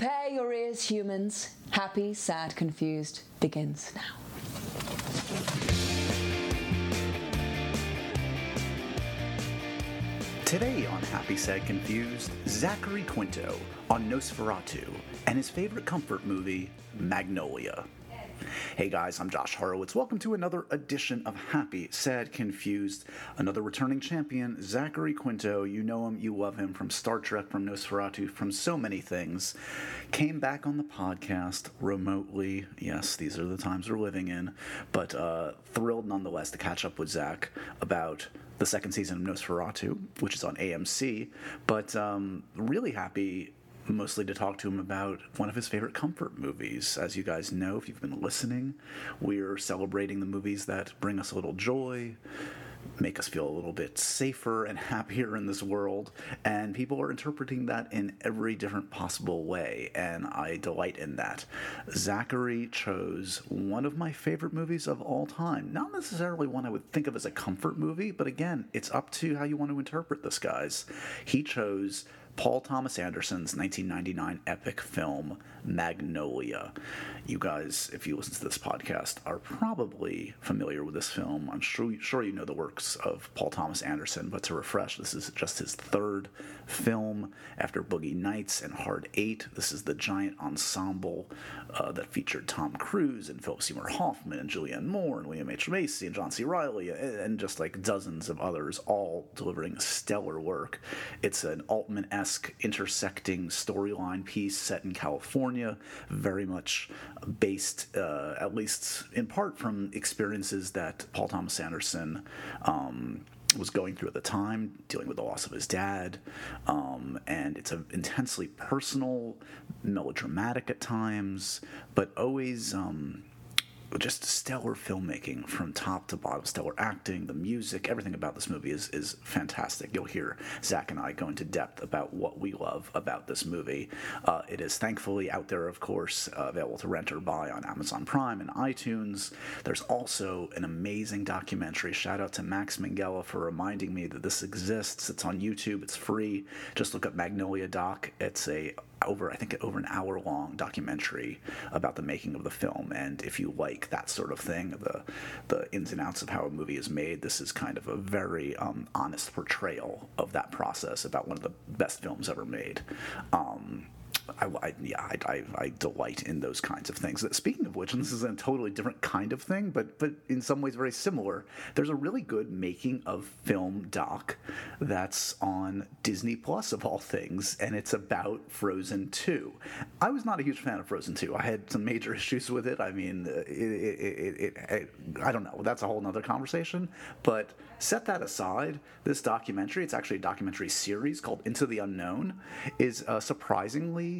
Prepare your ears, humans. Happy, sad, confused begins now. Today on Happy Sad Confused, Zachary Quinto on NOS4A2 and his favorite comfort movie, Magnolia. Hey guys, I'm Josh Horowitz. Welcome to another edition of Happy, Sad, Confused. Another returning champion, Zachary Quinto. You know him, you love him from Star Trek, from NOS4A2, from so many things. Came back on the podcast remotely. Yes, these are the times we're living in, but uh, thrilled nonetheless to catch up with Zach about the second season of NOS4A2, which is on AMC. But um, really happy mostly to talk to him about one of his favorite comfort movies. As you guys know, if you've been listening, we're celebrating the movies that bring us a little joy, make us feel a little bit safer and happier in this world. And people are interpreting that in every different possible way, and I delight in that. Zachary chose one of my favorite movies of all time. Not necessarily one I would think of as a comfort movie, but again, it's up to how you want to interpret this, guys. He chose Paul Thomas Anderson's 1999 epic film Magnolia. You guys, if you listen to this podcast, are probably familiar with this film. I'm sure, sure you know the works of Paul Thomas Anderson, but to refresh, this is just his third film after Boogie Nights and Hard Eight. This is the giant ensemble uh, that featured Tom Cruise and Philip Seymour Hoffman and Julianne Moore and William H. Macy and John C. Reilly and just like dozens of others, all delivering stellar work. It's an Altman esque intersecting storyline piece set in California, very much based, uh, at least in part, from experiences that Paul Thomas Anderson. Um, was going through at the time, dealing with the loss of his dad, um, and it's a intensely personal, melodramatic at times, but always um, just stellar filmmaking from top to bottom, stellar acting, the music, everything about this movie is is fantastic. You'll hear Zach and I go into depth about what we love about this movie. Uh, it is thankfully out there, of course, uh, available to rent or buy on Amazon Prime and iTunes. There's also an amazing documentary. Shout out to Max Minghella for reminding me that this exists. It's on YouTube. It's free. Just look up Magnolia Doc. It's a over I think over an hour long documentary about the making of the film. And if you like that sort of thing, the the ins and outs of how a movie is made, this is kind of a very um, honest portrayal of that process about one of the best films ever made. Um, I, I, yeah, I, I, I, delight in those kinds of things. Speaking of which, and this is a totally different kind of thing, but but in some ways very similar. There's a really good making of film doc that's on Disney Plus of all things, and it's about Frozen Two. I was not a huge fan of Frozen Two. I had some major issues with it. I mean, it, it, it, I don't know. That's a whole other conversation. But set that aside. This documentary, it's actually a documentary series called Into the Unknown, is uh, surprisingly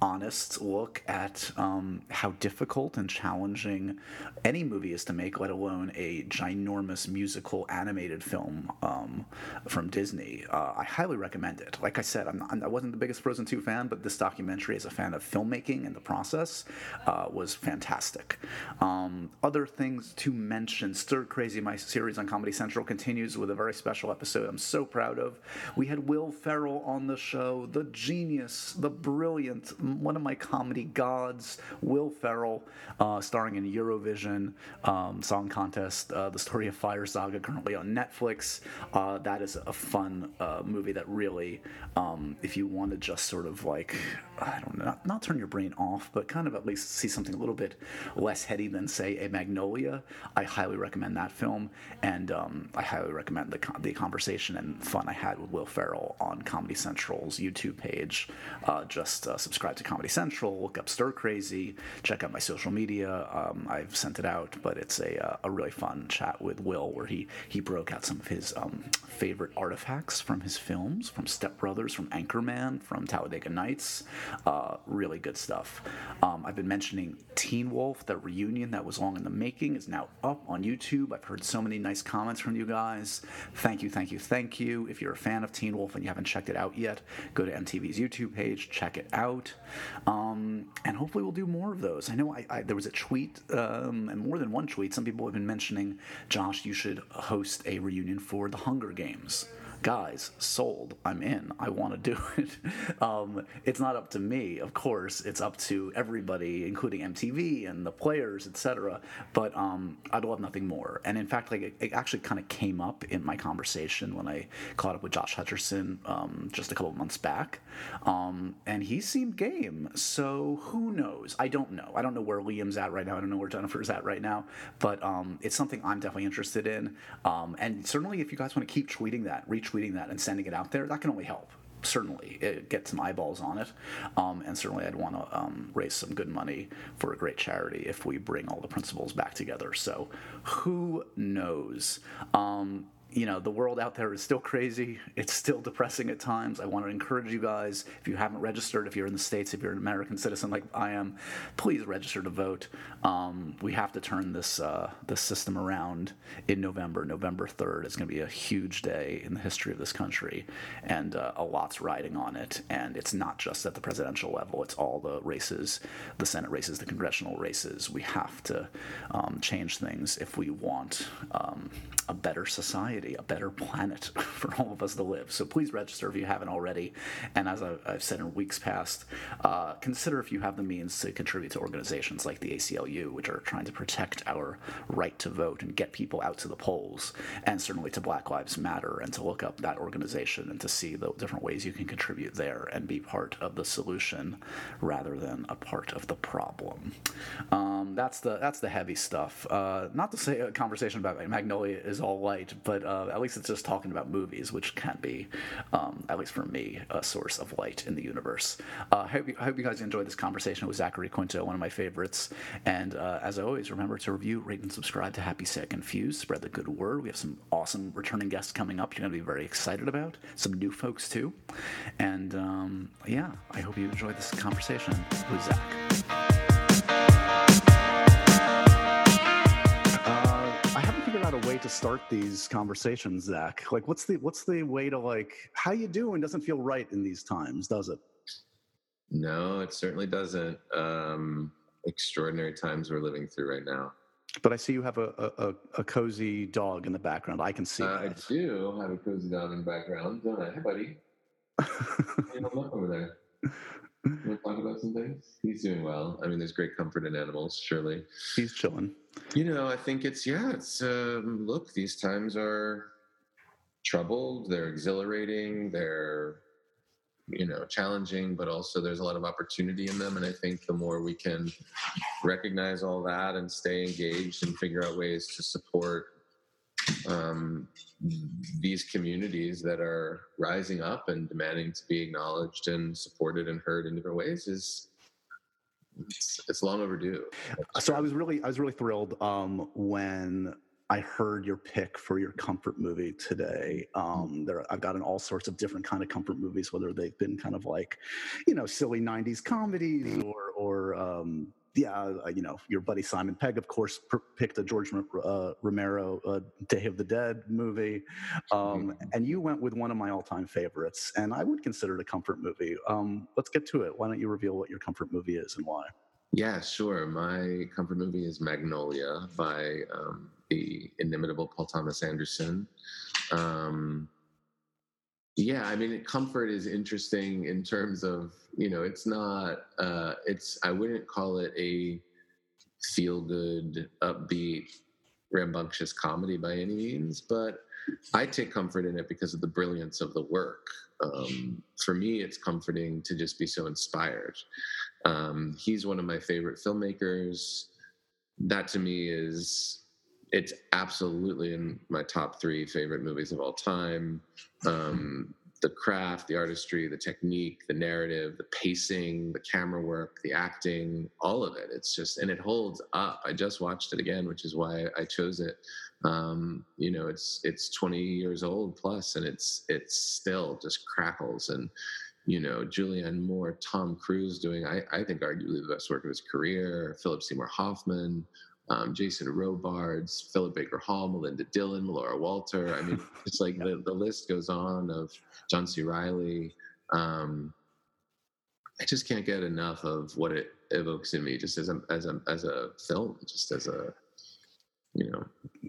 honest look at um, how difficult and challenging any movie is to make, let alone a ginormous musical animated film um, from Disney. Uh, I highly recommend it. Like I said, I'm not, I wasn't the biggest Frozen 2 fan, but this documentary, as a fan of filmmaking and the process, uh, was fantastic. Um, other things to mention Stir Crazy, my series on Comedy Central, continues with a very special episode I'm so proud of. We had Will Ferrell on the show, the genius, the brilliant one of my comedy gods, Will Ferrell, uh, starring in Eurovision um, Song Contest, uh, the story of Fire Saga, currently on Netflix. Uh, that is a fun uh, movie that really, um, if you want to just sort of like, I don't know, not, not, turn your brain off, but kind of at least see something a little bit less heady than, say, a Magnolia, I highly recommend that film. And um, I highly recommend the, the conversation and fun I had with Will Ferrell on Comedy Central's YouTube page. Uh, just uh, subscribe to Comedy Central, look up Stir Crazy, check out my social media. Um, I've sent it out, but it's a, uh, a really fun chat with Will where he, he broke out some of his um, favorite artifacts from his films, from Step Brothers, from Anchorman, from Talladega Nights. Uh, really good stuff. Um, I've been mentioning Teen Wolf, that reunion that was long in the making, is now up on YouTube. I've heard so many nice comments from you guys. Thank you, thank you, thank you. If you're a fan of Teen Wolf and you haven't checked it out yet, go to MTV's YouTube page, check it out. Um, and hopefully we'll do more of those. I know I, I, there was a tweet, um, and more than one tweet, some people have been mentioning, Josh, you should host a reunion for the Hunger Games guys, sold. I'm in. I want to do it. Um, it's not up to me, of course. It's up to everybody, including MTV and the players, etc. But um, I'd love nothing more. And in fact, like it, it actually kind of came up in my conversation when I caught up with Josh Hutcherson um, just a couple months back, um, and he seemed game. So who knows? I don't know. I don't know where Liam's at right now. I don't know where Jennifer's at right now. But um, it's something I'm definitely interested in. Um, and certainly, if you guys want to keep tweeting that, retweeting that, and sending it out there, that can only help. Certainly it get some eyeballs on it. Um, and certainly i'd want to um, raise some good money for a great charity if we bring all the principals back together. So who knows? Um, you know, the world out there is still crazy. It's still depressing at times. I want to encourage you guys, if you haven't registered, if you're in the States, if you're an American citizen like I am, please register to vote. Um, we have to turn this, uh, this system around in November. November 3rd is going to be a huge day in the history of this country, and uh, a lot's riding on it. And it's not just at the presidential level, it's all the races, the Senate races, the congressional races. We have to um, change things if we want um, a better society society, a better planet for all of us to live. So please register if you haven't already. And as I've said in weeks past, uh, consider if you have the means to contribute to organizations like the ACLU, which are trying to protect our right to vote and get people out to the polls, and certainly to Black Lives Matter, and to look up that organization and to see the different ways you can contribute there and be part of the solution rather than a part of the problem. Um, that's the that's the heavy stuff. Uh, not to say a conversation about Magnolia is all light, but uh, at least it's just talking about movies, which can be, um, at least for me, a source of light in the universe. Uh, I, hope you, I hope you guys enjoyed this conversation with Zachary Quinto, one of my favorites. And uh, as always, remember to review, rate, and subscribe to Happy Sad Confused. Spread the good word. We have some awesome returning guests coming up. You're going to be very excited about some new folks too. And um, yeah, I hope you enjoyed this conversation with Zach. To start these conversations, Zach? Like, what's the what's the way to like how you doing? Doesn't feel right in these times, does it? No, it certainly doesn't. Um, extraordinary times we're living through right now. But I see you have a, a, a cozy dog in the background. I can see. Uh, I do have a cozy dog in the background, don't I? Hey, buddy. you look over there. You want to talk about some things? He's doing well. I mean, there's great comfort in animals, surely. He's chilling. You know, I think it's yeah. It's um, look, these times are troubled. They're exhilarating. They're you know challenging, but also there's a lot of opportunity in them. And I think the more we can recognize all that and stay engaged and figure out ways to support um, these communities that are rising up and demanding to be acknowledged and supported and heard in different ways is it's, it's long overdue. So I was really I was really thrilled um, when I heard your pick for your comfort movie today. Um, there, I've gotten all sorts of different kind of comfort movies, whether they've been kind of like, you know, silly '90s comedies or, or um, yeah, uh, you know, your buddy Simon Pegg, of course, pr- picked a George uh, Romero uh, Day of the Dead movie, um, mm-hmm. and you went with one of my all-time favorites, and I would consider it a comfort movie. Um, let's get to it. Why don't you reveal what your comfort movie is and why? Yeah, sure. My comfort movie is Magnolia by um, the inimitable Paul Thomas Anderson. Um, yeah, I mean, comfort is interesting in terms of you know, it's not. Uh, it's I wouldn't call it a feel good, upbeat, rambunctious comedy by any means, but I take comfort in it because of the brilliance of the work. Um, for me, it's comforting to just be so inspired. Um, he's one of my favorite filmmakers. That to me is it's absolutely in my top three favorite movies of all time. Um, the craft, the artistry, the technique, the narrative, the pacing, the camera work, the acting, all of it. It's just, and it holds up. I just watched it again, which is why I chose it. Um, you know, it's it's 20 years old plus, and it's it's still just crackles. And you know, Julianne Moore, Tom Cruise doing, I, I think, arguably the best work of his career. Philip Seymour Hoffman, um, Jason Robards, Philip Baker Hall, Melinda Dillon, Melora Walter. I mean, it's like the, the list goes on of John C. Reilly. Um, I just can't get enough of what it evokes in me, just as a as a as a film, just as a you know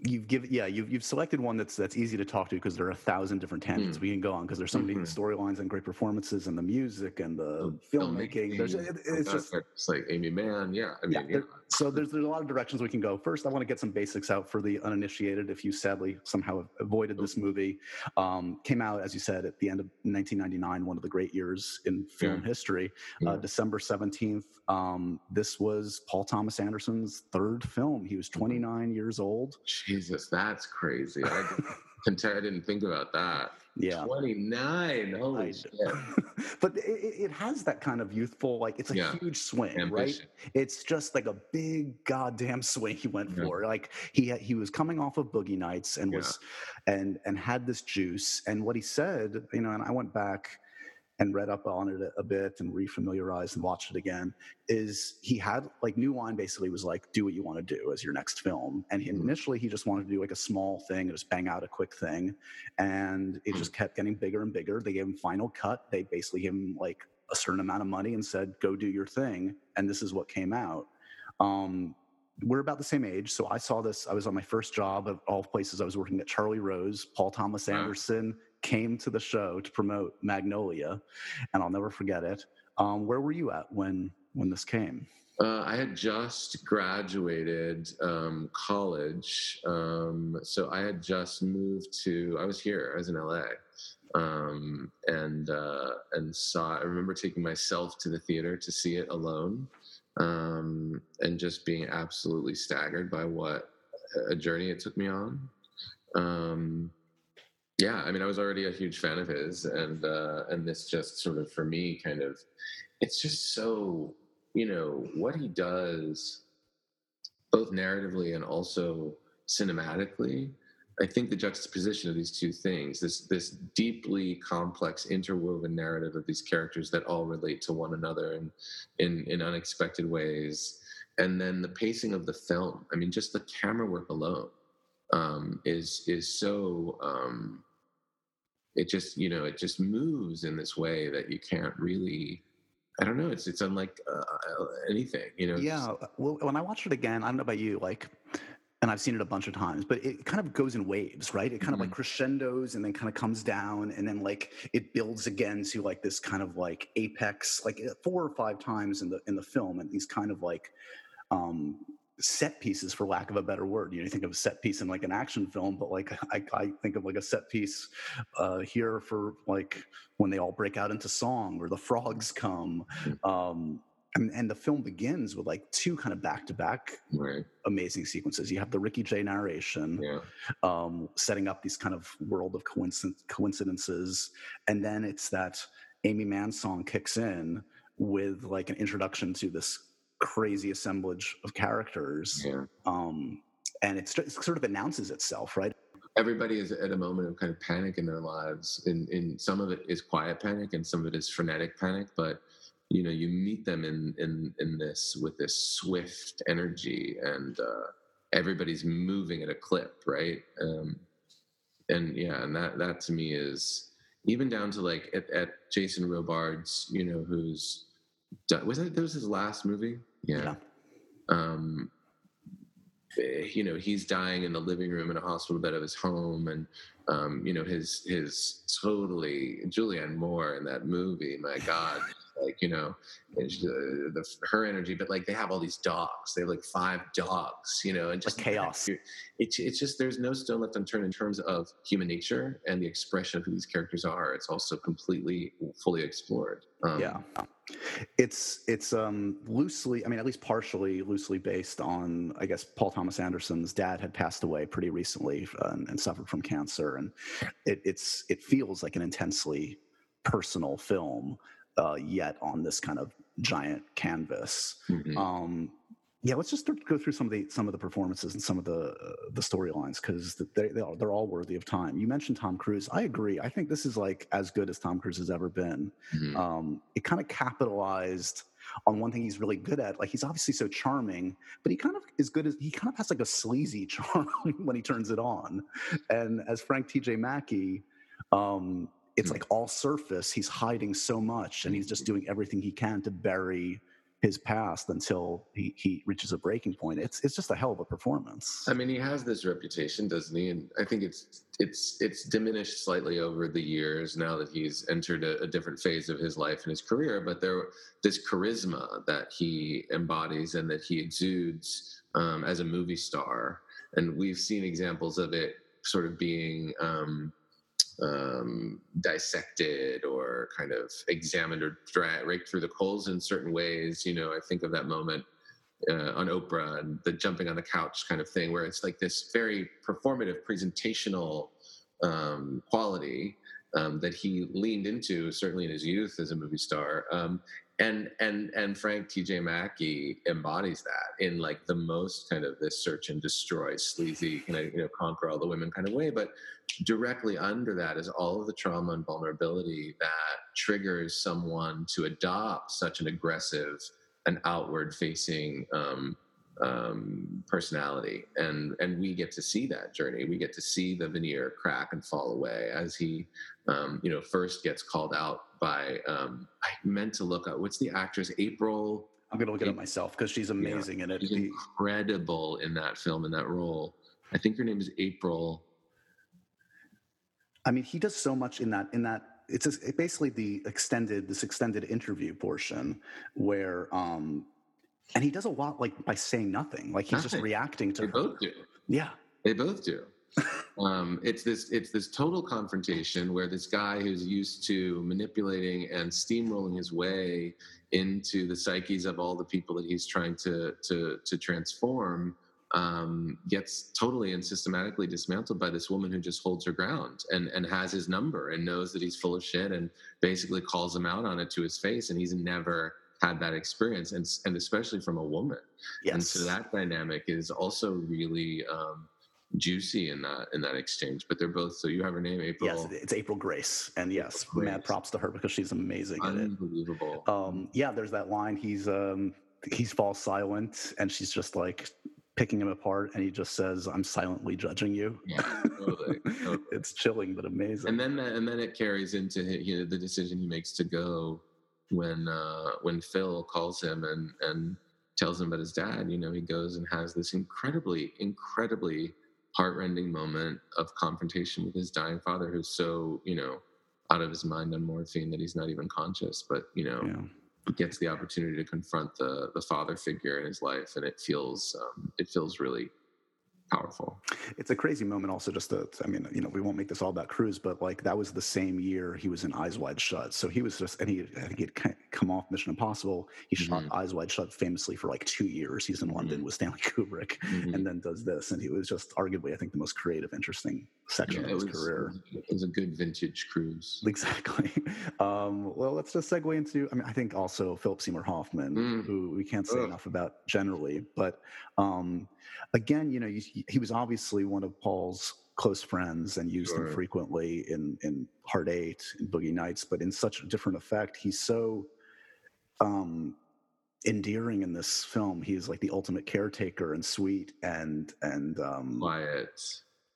you've given yeah you've, you've selected one that's that's easy to talk to because there are a thousand different tangents Mm. we can go on because there's so many Mhm. storylines and great performances and the music and the The filmmaking there's it, it's just it's like Aimee Mann. Yeah, I mean, Yeah, yeah, so there's there's a lot of directions we can go. First, I want to get some basics out for the uninitiated. If you sadly somehow avoided this movie, um, came out as you said at the end of 1999, one of the great years in film Yeah. history. Uh, December 17th. Um, this was Paul Thomas Anderson's third film. He was Mm-hmm. 29 years old. Jesus, that's crazy. I didn't, I didn't think about that. Yeah. 29. Holy shit. but it, it has that kind of youthful, like it's a Yeah. huge swing, right? It's just like a big goddamn swing he went Yeah. for. Like he he was coming off of Boogie Nights and Yeah. was and and had this juice. And what he said, you know, and I went back and read up on it a, a bit and refamiliarized and watched it again. Is he had like New Line basically was like, do what you want to do as your next film. And he, Mhm. initially he just wanted to do like a small thing and just bang out a quick thing, and it just kept getting bigger and bigger. They gave him final cut. They basically gave him like a certain amount of money and said, "Go do your thing," and this is what came out. Um, we're about the same age, so I saw this. I was on my first job of all places. I was working at Charlie Rose. Paul Thomas Wow. Anderson came to the show to promote Magnolia, and I'll never forget it. Um, where were you at when when this came? Uh, I had just graduated um, college, um, so I had just moved to. I was here. I was in LA, um, and uh, and saw. I remember taking myself to the theater to see it alone, um, and just being absolutely staggered by what a journey it took me on. Yeah, I mean, I was already a huge fan of his, and uh, and this just sort of for me kind of, it's just so you know what he does both narratively and also cinematically i think the juxtaposition of these two things this this deeply complex interwoven narrative of these characters that all relate to one another in in, in unexpected ways and then the pacing of the film. I mean just the camera work alone um, is is so um, it just you know it just moves in this way that you can't really I don't know. It's it's unlike uh, anything, you know. Yeah. Well, when I watched it again, I don't know about you, like, and I've seen it a bunch of times, but it kind of goes in waves, right? It kind of like crescendos and then kind of comes down and then like it builds again to like this kind of like apex, like uh, four or five times in the in the film, and these kind of like um set pieces for lack of a better word you know you think of a set piece in like an action film but like i, I think of like a set piece uh here for like when they all break out into song or the frogs come um and, and the film begins with like two kind of back-to-back Right. amazing sequences you have the ricky jay narration Yeah. um, setting up these kind of world of coincidence, coincidences, and then it's that Aimee Mann song kicks in with like an introduction to this crazy assemblage of characters, Yeah. um, and it sort of announces itself, right? Everybody is at a moment of kind of panic in their lives. and, in some of it is quiet panic, and some of it is frenetic panic. But you know, you meet them in in in this with this swift energy, and uh, everybody's moving at a clip, right? Um, and yeah, and that that to me is even down to like at, at Jason Robards, you know, who's done, was that that was his last movie? Yeah. Um, eh, you know, he's dying in the living room in a hospital bed of his home, and um, you know, his his totally Julianne Moore in that movie. My God, like you know, the her energy, but like they have all these dogs. They have like five dogs, you know, and just Like chaos. It's it's just there's no stone left unturned in terms of human nature and the expression of who these characters are. It's also completely fully explored. Um, yeah it's it's um loosely i mean at least partially loosely based on i guess paul thomas anderson's dad had passed away pretty recently uh, and, and suffered from cancer and it, it's it feels like an intensely personal film uh, yet on this kind of giant canvas mhm. um yeah let's just go through some of the some of the performances and some of the uh, the storylines because they, they are, they're all worthy of time you mentioned tom cruise i agree i think this is like as good as tom cruise has ever been Mhm. um, it kind of capitalized on one thing he's really good at. Like he's obviously so charming, but he kind of is good as he kind of has like a sleazy charm when he turns it on. And as Frank T.J. Mackey, um, it's Hmm. like all surface. He's hiding so much, and he's just doing everything he can to bury his past until he, he reaches a breaking point. It's it's just a hell of a performance. I mean, he has this reputation, doesn't he? And I think it's it's it's diminished slightly over the years now that he's entered a, a different phase of his life and his career. But there, this charisma that he embodies and that he exudes um, as a movie star, and we've seen examples of it sort of being. Um, um, dissected or kind of examined or dra- raked through the coals in certain ways. You know, I think of that moment uh, on Oprah and the jumping on the couch kind of thing, where it's like this very performative, presentational um, quality um, that he leaned into, certainly in his youth as a movie star. Um, and and and Frank T.J. Mackey embodies that in like the most kind of this search and destroy, sleazy, kind of you know conquer all the women kind of way. But directly under that is all of the trauma and vulnerability that triggers someone to adopt such an aggressive and outward facing um, um, personality and and we get to see that journey we get to see the veneer crack and fall away as he um, you know first gets called out by um, i meant to look up what's the actress? April? I'm gonna look it up myself because she's amazing yeah, in it. She's incredible in that film in that role. I think her name is april. I mean, he does so much in that in that it's a, basically the extended this extended interview portion where um and he does a lot like by saying nothing. Like he's nothing. just reacting to they her. both do. Yeah. They both do um, it's this it's this total confrontation where this guy who's used to manipulating and steamrolling his way into the psyches of all the people that he's trying to to to transform um, gets totally and systematically dismantled by this woman who just holds her ground and, and has his number and knows that he's full of shit and basically calls him out on it to his face. And he's never had that experience, and, and especially from a woman. Yes. And so that dynamic is also really um, juicy in that in that exchange. But they're both. So you have her name, April. Yes, it's April Grace, and yes, Grace. mad props to her because she's amazing. Unbelievable. Um, yeah, there's that line. He's um, he's falls silent, and she's just like picking him apart and he just says i'm silently judging you yeah totally, totally. it's chilling but amazing and then that, and then it carries into you know, the decision he makes to go when uh when phil calls him and and tells him about his dad you know he goes and has this incredibly incredibly heartrending moment of confrontation with his dying father who's so you know out of his mind on morphine that he's not even conscious but you know yeah. gets the opportunity to confront the the father figure in his life, and it feels um, it feels really powerful. It's a crazy moment, also. Just to, I mean, you know, we won't make this all about Cruise, but like that was the same year he was in Eyes Wide Shut. So he was just, and he, I think he'd come off Mission Impossible. He shot mm-hmm. Eyes Wide Shut famously for like two years. He's in London mm-hmm. with Stanley Kubrick, mm-hmm. and then does this, and he was just arguably, I think, the most creative, interesting section yeah, of his was, career. It was a good vintage Cruise. Exactly. Um, well, let's just segue into. I mean, I think also Philip Seymour Hoffman, mm. who we can't say Ugh. enough about generally, but. Um, again, you know, he, he was obviously one of Paul's close friends and used sure. him frequently in in Hard Eight and Boogie Nights, but in such a different effect. He's so um, endearing in this film. He is like the ultimate caretaker and sweet and and um, quiet.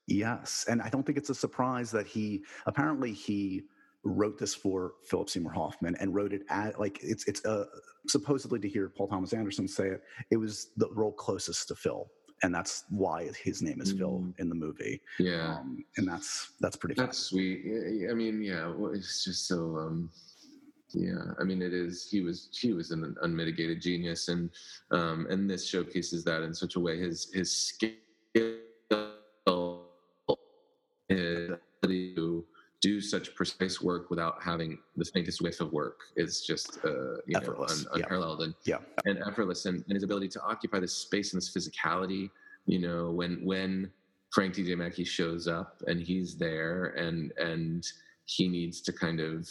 Yes, and I don't think it's a surprise that he apparently he wrote this for Philip Seymour Hoffman and wrote it at like it's it's uh, supposedly to hear Paul Thomas Anderson say it. It was the role closest to Phil and that's why his name is mm. Phil in the movie. Yeah, um, and that's that's pretty. That's sweet. I mean, yeah, it's just so. Um, yeah, I mean, it is. He was he was an unmitigated genius, and um, and this showcases that in such a way. His his skill, such precise work without having the faintest whiff of work is just uh, you effortless. know un- unparalleled and yeah. and effortless and, and his ability to occupy this space and this physicality you know when when frank tj mackey shows up and he's there and and he needs to kind of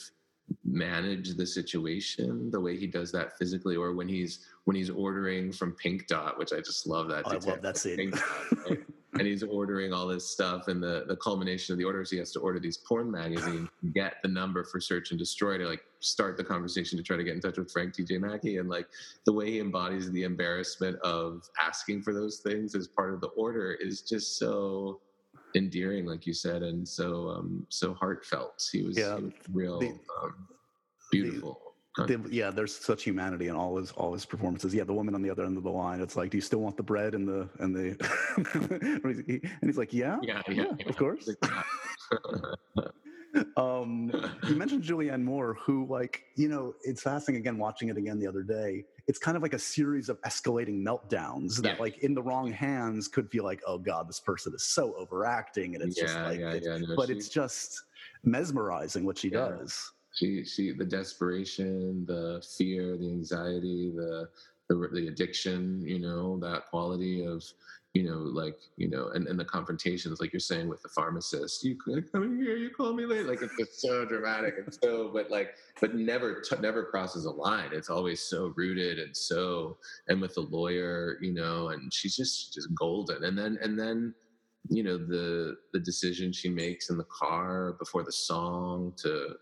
manage the situation the way he does that physically or when he's when he's ordering from pink dot which i just love that oh, i love that scene dot, right? and he's ordering all this stuff and the the culmination of the orders he has to order these porn magazines get the number for search and destroy to like start the conversation to try to get in touch with frank tj mackey and like the way he embodies the embarrassment of asking for those things as part of the order is just so endearing like you said and so um so heartfelt he was, yeah, he was real the, um, beautiful the, yeah, there's such humanity in all his all his performances. Yeah, the woman on the other end of the line. It's like, do you still want the bread and the and the? and he's like, yeah, yeah, yeah, yeah of course. um, you mentioned Julianne Moore, who, like, you know, it's fascinating again watching it again the other day. It's kind of like a series of escalating meltdowns that, yeah. like, in the wrong hands, could feel like, oh god, this person is so overacting, and it's yeah, just like, yeah, yeah, no, but she, it's just mesmerizing what she does. She, she, the desperation, the fear, the anxiety, the, the, the addiction, you know, that quality of you know, like, you know, and, and the confrontations, like you're saying with the pharmacist, you come here, you call me late. Like it's just so dramatic and so, but like, but never, t- never crosses a line. It's always so rooted and so, and with the lawyer, you know, and she's just, just golden. And then, and then, you know, the, the decision she makes in the car before the song to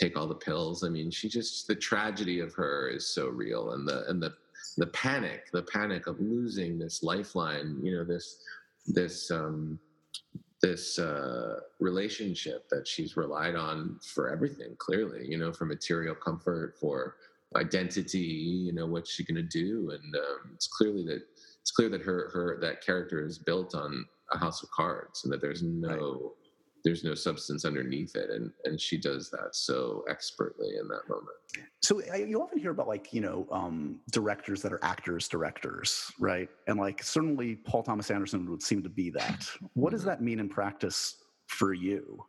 take all the pills. I mean, she just, the tragedy of her is so real. And the, and the, the panic, the panic of losing this lifeline, you know, this this um, this uh, relationship that she's relied on for everything. Clearly, you know, for material comfort, for identity, you know, what's she going to do? And um, it's clearly that it's clear that her her that character is built on a house of cards, and that there's no there's no substance underneath it and and she does that so expertly in that moment. So you often hear about like you know um, directors that are actors directors right? And like certainly paul thomas anderson would seem to be that. What does mm-hmm. that mean in practice for you?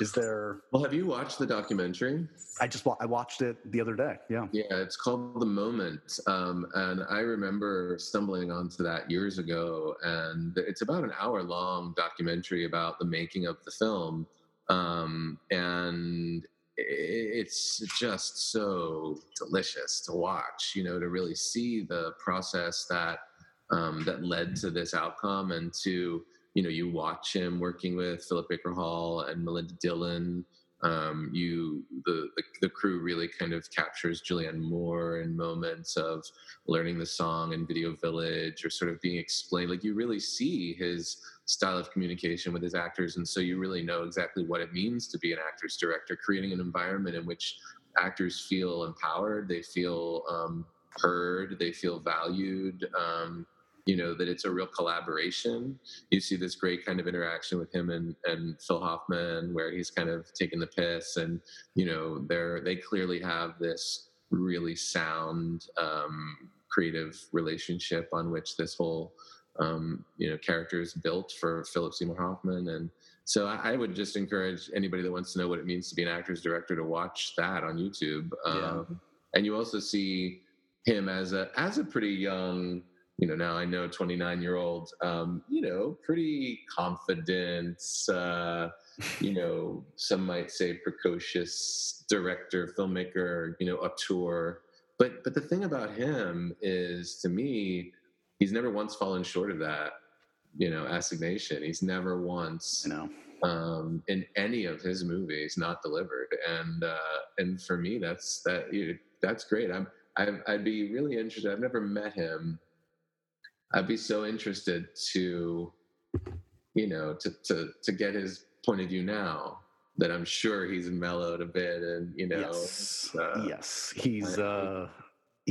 Is there? Well, have you watched the documentary? I just I watched it the other day. Yeah. Yeah, it's called The Moment, um, and I remember stumbling onto that years ago. And it's about an hour long documentary about the making of the film, um, and it's just so delicious to watch. You know, to really see the process that um, that led to this outcome, and to you know you watch him working with Philip Baker Hall and Melinda Dillon. Um, you the, the, the crew really kind of captures Julianne Moore in moments of learning the song in Video Village or sort of being explained. Like you really see his style of communication with his actors, and so you really know exactly what it means to be an actor's director, creating an environment in which actors feel empowered, they feel um, heard, they feel valued. Um, you know that it's a real collaboration. You see this great kind of interaction with him and, and phil hoffman where he's kind of taking the piss and you know they're they clearly have this really sound um, creative relationship on which this whole um, you know character is built for philip seymour hoffman. And so I, I, would just encourage anybody that wants to know what it means to be an actor's director to watch that on youtube. Um, yeah. and you also see him as a as a pretty young you know, now I know 29 year old, um, you know, pretty confident, uh, you know, some might say precocious director, filmmaker, you know, auteur. But but the thing about him is, to me, he's never once fallen short of that, you know, assignation. He's never once, you know, um, in any of his movies not delivered. And uh, and for me, that's that. You know, that's great. I'm I'd, I'd be really interested. I've never met him I'd be so interested to, you know, to to to get his point of view now that I'm sure he's mellowed a bit, and you know, yes, uh, yes, he's. uh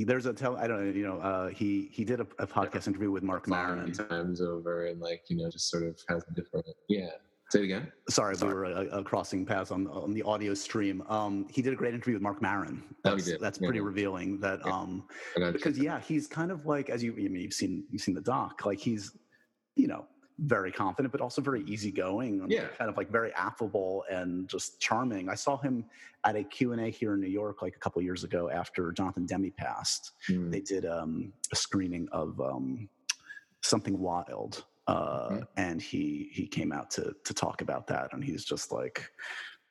there's a tell I don't know you know uh, he he did a, a podcast interview with Marc Maron. times over and like you know just sort of has a different yeah Say it again. Sorry, Sorry. we were uh, uh, crossing paths on, on the audio stream. Um, he did a great interview with Marc Maron. That's, oh, that's pretty yeah. revealing. That yeah. um, because yeah, he's kind of like as you I mean you've seen you've seen the doc. Like he's you know very confident, but also very easygoing. Yeah, kind of like very affable and just charming. I saw him at a Q and A here in New York like a couple years ago after Jonathan Demme passed. Mm. They did um, a screening of um, something wild uh, mm-hmm. and he he came out to to talk about that, and he's just like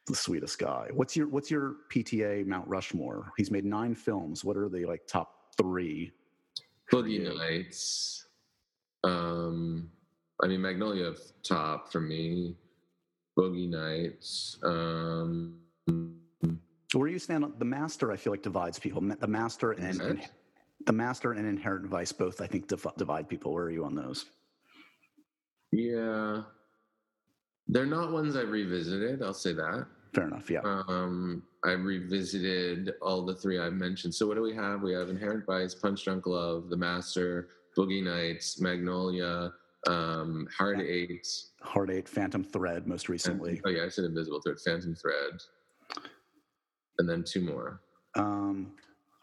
the sweetest guy. What's your what's your PTA Mount Rushmore? He's made nine films. What are the like top three? Boogie Nights. Um, I mean Magnolia top for me. Boogie Nights. Um, where do you stand on the master? I feel like divides people. The master and, and the master and inherent vice both I think divide people. Where are you on those? Yeah. They're not ones I've revisited, I'll say that. fair enough. Yeah. Um, I revisited all the three I mentioned. So what do we have? We have Inherent Vice, Punch Drunk Love, The Master, Boogie Nights, Magnolia, um, Hard Yeah. Eight. Hard Eight, Phantom Thread, most recently. Oh yeah, I said Invisible Thread, Phantom Thread, and then two more. Um,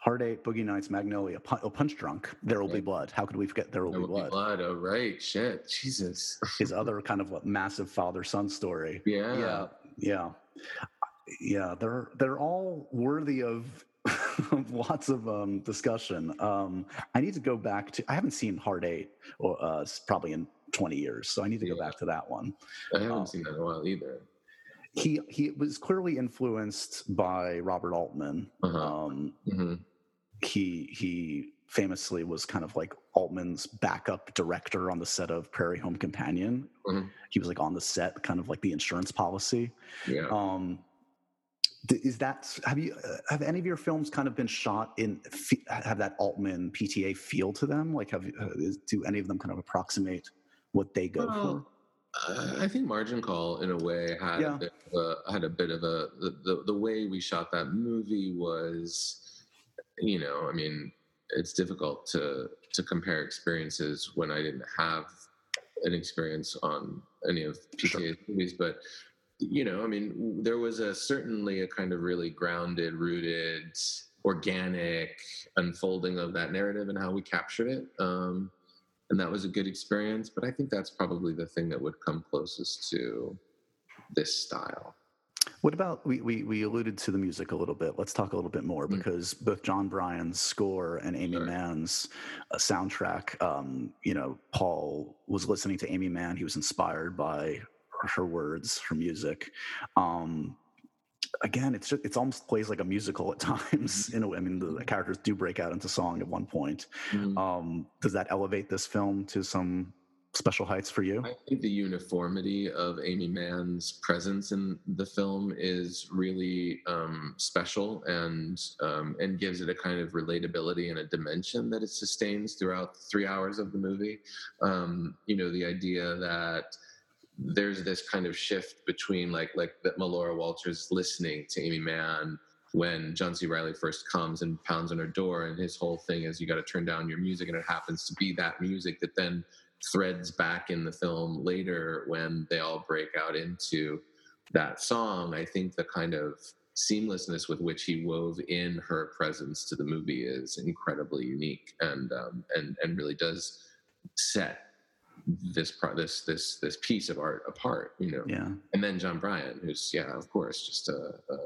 Hard Eight, Boogie Nights, Magnolia, Pun- oh, Punch Drunk, There Will Be Blood. How could we forget There Will There Be will be Blood? blood. Oh right, shit, Jesus. His other kind of what, massive father-son story. Yeah. yeah, yeah, yeah. They're they're all worthy of lots of um, discussion. Um, I need to go back to. I haven't seen Hard Eight, or uh, probably in twenty years, so I need to go back to that one. I haven't Oh. seen that in a while either. He he was clearly influenced by Robert Altman. Uh-huh. Um, hmm he he famously was kind of like Altman's backup director on the set of Prairie Home Companion. Mhm. He was like on the set, kind of like the insurance policy. Yeah. Um, is that have you uh, have any of your films kind of been shot in have that Altman PTA feel to them? Like, have uh, is, do any of them kind of approximate what they go Well, Uh, I think Margin Call, in a way, had Yeah. a bit of a, had a bit of a the, the the way we shot that movie was, you know, I mean, it's difficult to to compare experiences when I didn't have an experience on any of PTA's movies, but you know, I mean, there was a certainly a kind of really grounded, rooted, organic unfolding of that narrative and how we captured it. Um, and that was a good experience. But I think that's probably the thing that would come closest to this style. What about we, we we alluded to the music a little bit. Let's talk a little bit more Mm. because both Jon Brion's score and Aimee Sure. Mann's uh, soundtrack. Um, you know, Paul was listening to Aimee Mann. He was inspired by her words, her music. Um, again, it's just it's almost plays like a musical at times. Mm-hmm. You know, I mean, the, the characters do break out into song at one point. Um, does that elevate this film to some special heights for you? I think the uniformity of Aimee Mann's presence in the film is really um, special and um, and gives it a kind of relatability and a dimension that it sustains throughout three hours of the movie. Um, you know, the idea that there's this kind of shift between like like that Melora Walters listening to Aimee Mann when John C. Reilly first comes and pounds on her door, and his whole thing is you got to turn down your music, and it happens to be that music that then threads back in the film later when they all break out into that song. I think the kind of seamlessness with which he wove in her presence to the movie is incredibly unique and um, and and really does set this pro- this this this piece of art apart you know Yeah. and then Jon Brion, who's yeah, of course, just a, a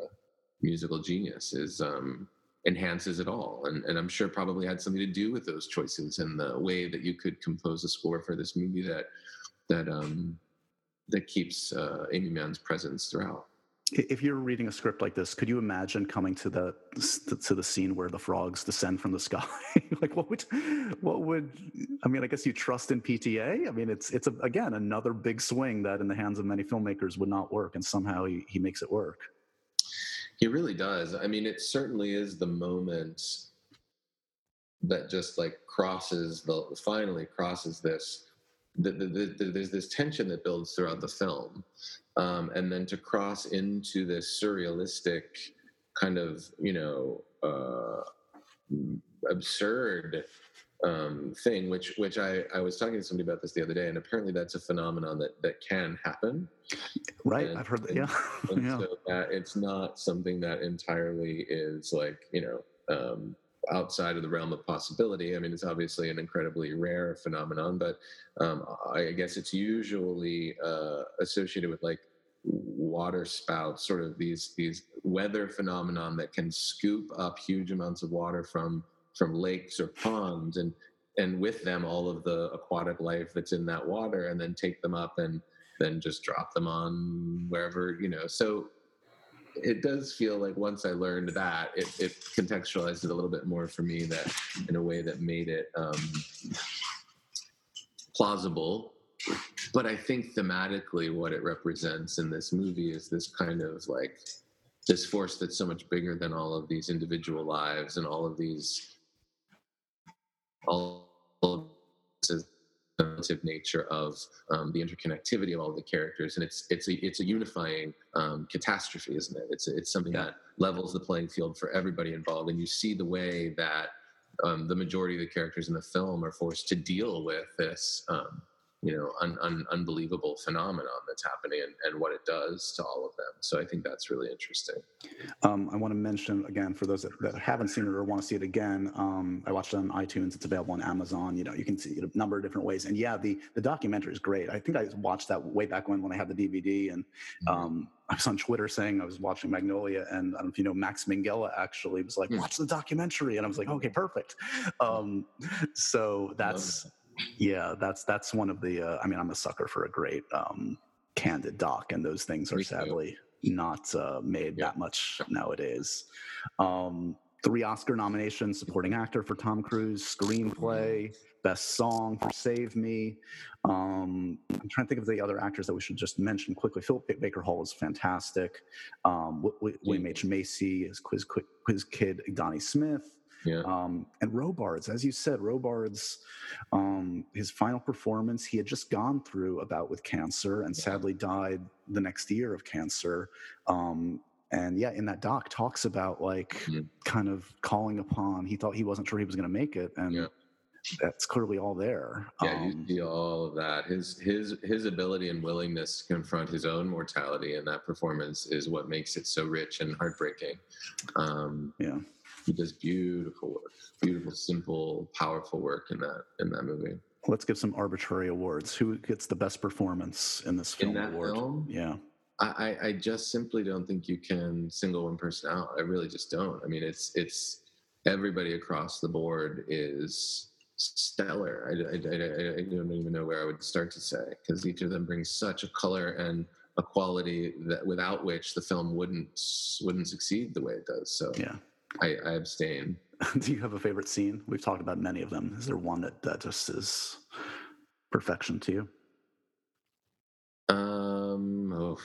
musical genius, is um, enhances it all, and and I'm sure probably had something to do with those choices and the way that you could compose a score for this movie that that um, that keeps uh, Aimee Mann's presence throughout. If you're reading a script like this, could you imagine coming to the to the scene where the frogs descend from the sky? like, what would, what would? I mean, I guess you trust in PTA. I mean, it's it's a, again another big swing that in the hands of many filmmakers would not work, and somehow he, he makes it work. He really does. I mean, it certainly is the moment that just like crosses the finally crosses this. The, the, the, the- there's this tension that builds throughout the film, um, and then to cross into this surrealistic kind of you know uh, absurd um, thing, which which I I was talking to somebody about this the other day, and apparently that's a phenomenon that that can happen. Right? And- I've heard that. and- Yeah. and yeah. so that it's not something that entirely is like you know um, outside of the realm of possibility. I mean, it's obviously an incredibly rare phenomenon, but um, I guess it's usually uh, associated with like water spouts, sort of these these weather phenomenon that can scoop up huge amounts of water from from lakes or ponds and and with them all of the aquatic life that's in that water and then take them up and then just drop them on wherever you know. So it does feel like once i learned that it, it contextualized it a little bit more for me that in a way that made it um, plausible. But i think thematically what it represents in this movie is this kind of like this force that's so much bigger than all of these individual lives and all of these all of this relative nature of um, the interconnectivity of all the characters, and it's it's a it's a unifying um, catastrophe, isn't it? It's it's something that levels the playing field for everybody involved, and you see the way that um, the majority of the characters in the film are forced to deal with this um, you know un, un, unbelievable phenomenon that's happening and, and, what it does to all of them. So i think that's really interesting. Um, i want to mention again for those that, that, haven't seen it or want to see it again um, i watched it on itunes. It's available on amazon. You know you can see it a number of different ways. And yeah the the documentary is great. I think i watched that way back when when i had the dvd and mm-hmm. um, I was on Twitter saying I was watching Magnolia, and I don't know if you know Max Minghella actually was like, hmm. "Watch the documentary," and I was like, "Okay, perfect." Um, so that's yeah, that's that's one of the. Uh, I mean, I'm a sucker for a great um, candid doc, and those things are sadly not uh, made yeah. that much nowadays. Um, three Oscar nominations: supporting actor for Tom Cruise, screenplay, best song for Save Me. Um, I'm trying to think of the other actors that we should just mention quickly. Philip Baker Hall is fantastic. Um, William H Macy is Quiz, Quiz Kid Donnie Smith. Yeah. Um, and Robards, as you said, Robards, um, his final performance, he had just gone through about with cancer and sadly died the next year of cancer. Um, and yeah, in that doc talks about like kind of calling upon, he thought he wasn't sure he was going to make it. And yeah. that's clearly all there. Yeah, you um, see all of that. His, his, his ability and willingness to confront his own mortality in that performance is what makes it so rich and heartbreaking. Um, yeah he does beautiful work, beautiful, simple, powerful work in that in that movie. Let's give some arbitrary awards. Who gets the best performance in this film? In that award? film, yeah. I, I just simply don't think you can single one person out. I really just don't. I mean, it's it's everybody across the board is stellar. I, I, I, I don't even know where I would start to say because each of them brings such a color and a quality that without which the film wouldn't wouldn't succeed the way it does. So yeah, I, I abstain. Do you have a favorite scene? We've talked about many of them. Is there one that, that just is perfection to you? Um, oh.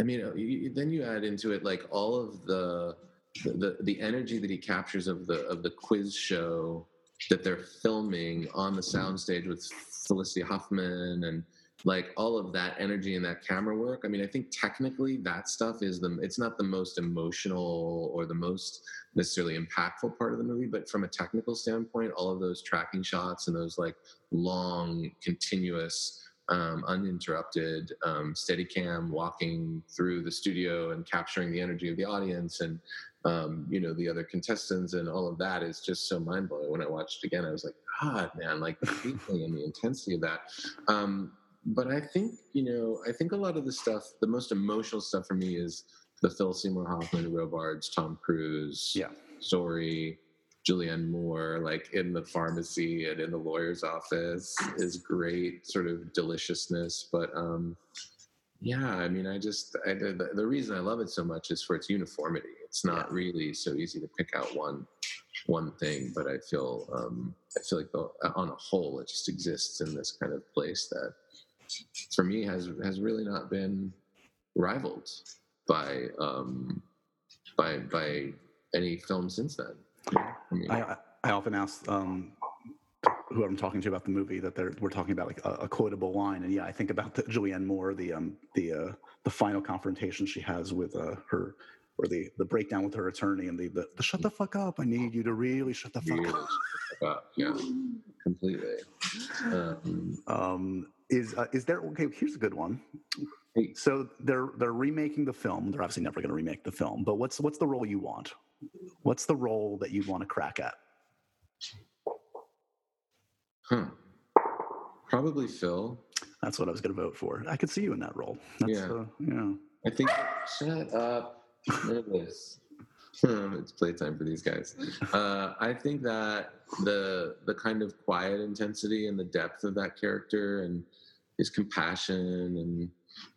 I mean, you, then you add into it like all of the, the the the energy that he captures of the of the quiz show that they're filming on the soundstage with Felicity Huffman and like all of that energy and that camera work i mean i think technically that stuff is the it's not the most emotional or the most necessarily impactful part of the movie but from a technical standpoint all of those tracking shots and those like long continuous um, uninterrupted um, steady cam walking through the studio and capturing the energy of the audience and um, you know the other contestants and all of that is just so mind-blowing. When i watched it again i was like god man like the feeling and the intensity of that. Um, but I think you know, I think a lot of the stuff, the most emotional stuff for me is the Phil Seymour Hoffman, Robards, Tom Cruise, yeah, story. Julianne Moore, like in the pharmacy and in the lawyer's office, is great sort of deliciousness. But um, yeah, I mean, I just I, the, the, reason I love it so much is for its uniformity. It's not really so easy to pick out one one thing, but I feel um, I feel like the, on a whole, it just exists in this kind of place that for me has has really not been rivaled by um, by by any film since then. I, mean, I, I often ask um, who I'm talking to about the movie that they're we're talking about like a, a quotable line, and yeah, I think about the Julianne Moore, the um the uh, the final confrontation she has with uh, her or the the breakdown with her attorney and the, the, the shut the fuck up. I need you to really shut the fuck up. Yeah, completely. Um, um, is uh, is there okay? Here's a good one. So they're they're remaking the film. They're obviously never going to remake the film. But what's what's the role you want? What's the role that you want to crack at? Huh. Probably Phil. That's what I was going to vote for. I could see you in that role. That's, yeah. Uh, yeah. I think. Shut up. Nervous. it's playtime for these guys. Uh, I think that the the kind of quiet intensity and the depth of that character and his compassion and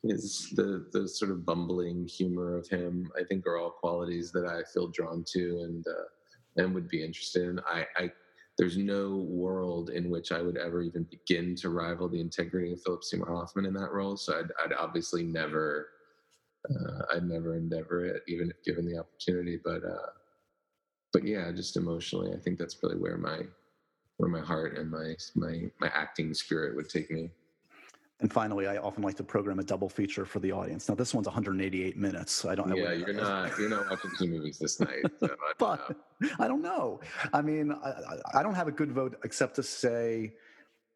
his the the sort of bumbling humor of him, I think are all qualities that I feel drawn to and uh, and would be interested in. I, I there's no world in which I would ever even begin to rival the integrity of Philip Seymour Hoffman in that role. So I'd, I'd obviously never uh, I'd never endeavor it, even if given the opportunity. But uh, but yeah, just emotionally, I think that's really where my where my heart and my my my acting spirit would take me. And finally, I often like to program a double feature for the audience. Now, this one's 188 minutes. I don't. Yeah, I you're not you're not watching two movies this night. So I but know. I don't know. I mean, I, I don't have a good vote except to say,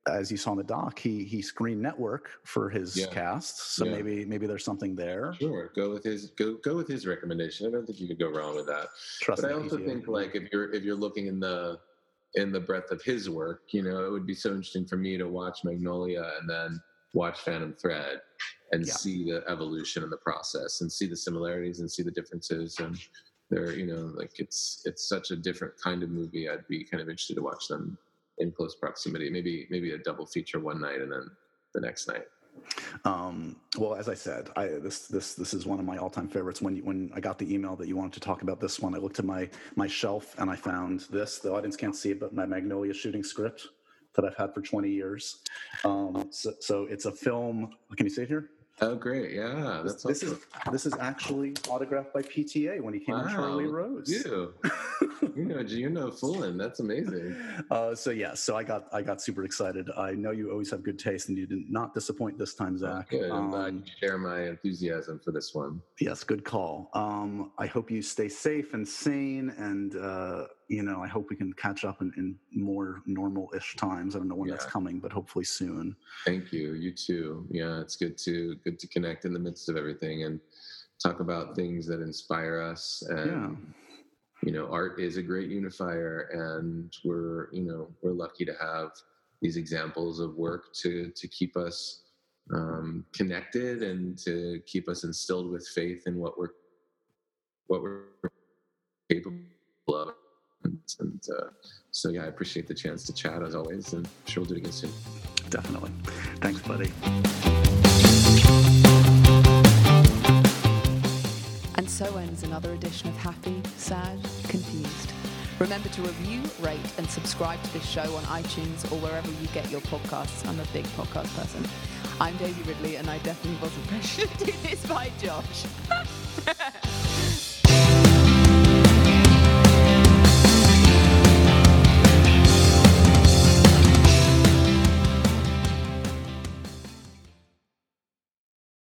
as you saw in the doc, he he screened Network for his Yeah. cast. So Yeah. maybe maybe there's something there. Sure, go with his go go with his recommendation. I don't think you could go wrong with that. Trust but I also think like if you're if you're looking in the in the breadth of his work, you know, it would be so interesting for me to watch Magnolia and then watch Phantom Thread and Yeah. see the evolution and the process and see the similarities and see the differences and they're you know like it's it's such a different kind of movie. I'd be kind of interested to watch them in close proximity. Maybe maybe a double feature one night and then the next night. Um, well, as I said, I, this this this is one of my all-time favorites. When you, when I got the email that you wanted to talk about this one, I looked at my my shelf and I found this. The audience can't see it, but my Magnolia shooting script that I've had for 20 years. Um, so, so it's a film. Can you see it here? Oh great, yeah, This, that's this is this is actually autographed by PTA when he came on Charlie Rose. You, you know, you know, fooling. That's amazing. Uh, so yeah, so I got I got super excited. I know you always have good taste, and you did not disappoint this time, Zach. Good. I'm glad Um, you share my enthusiasm for this one. Yes, good call. Um, I hope you stay safe and sane, and uh, you know, I hope we can catch up in, in more normal-ish times. I don't know when that's coming, but hopefully soon. Thank you. You too. Yeah, it's good to good to connect in the midst of everything and talk about things that inspire us. And Yeah. you know, art is a great unifier, and we're you know we're lucky to have these examples of work to to keep us um, connected and to keep us instilled with faith in what we're what we're capable of. And, and uh, so, yeah, I appreciate the chance to chat as always, and I'm sure we'll do it again soon. Definitely. Thanks, buddy. And so ends another edition of Happy, Sad, Confused. Remember to review, rate, and subscribe to this show on iTunes or wherever you get your podcasts. I'm a big podcast person. I'm Daisy Ridley, and I definitely wasn't pressured to do this by Josh.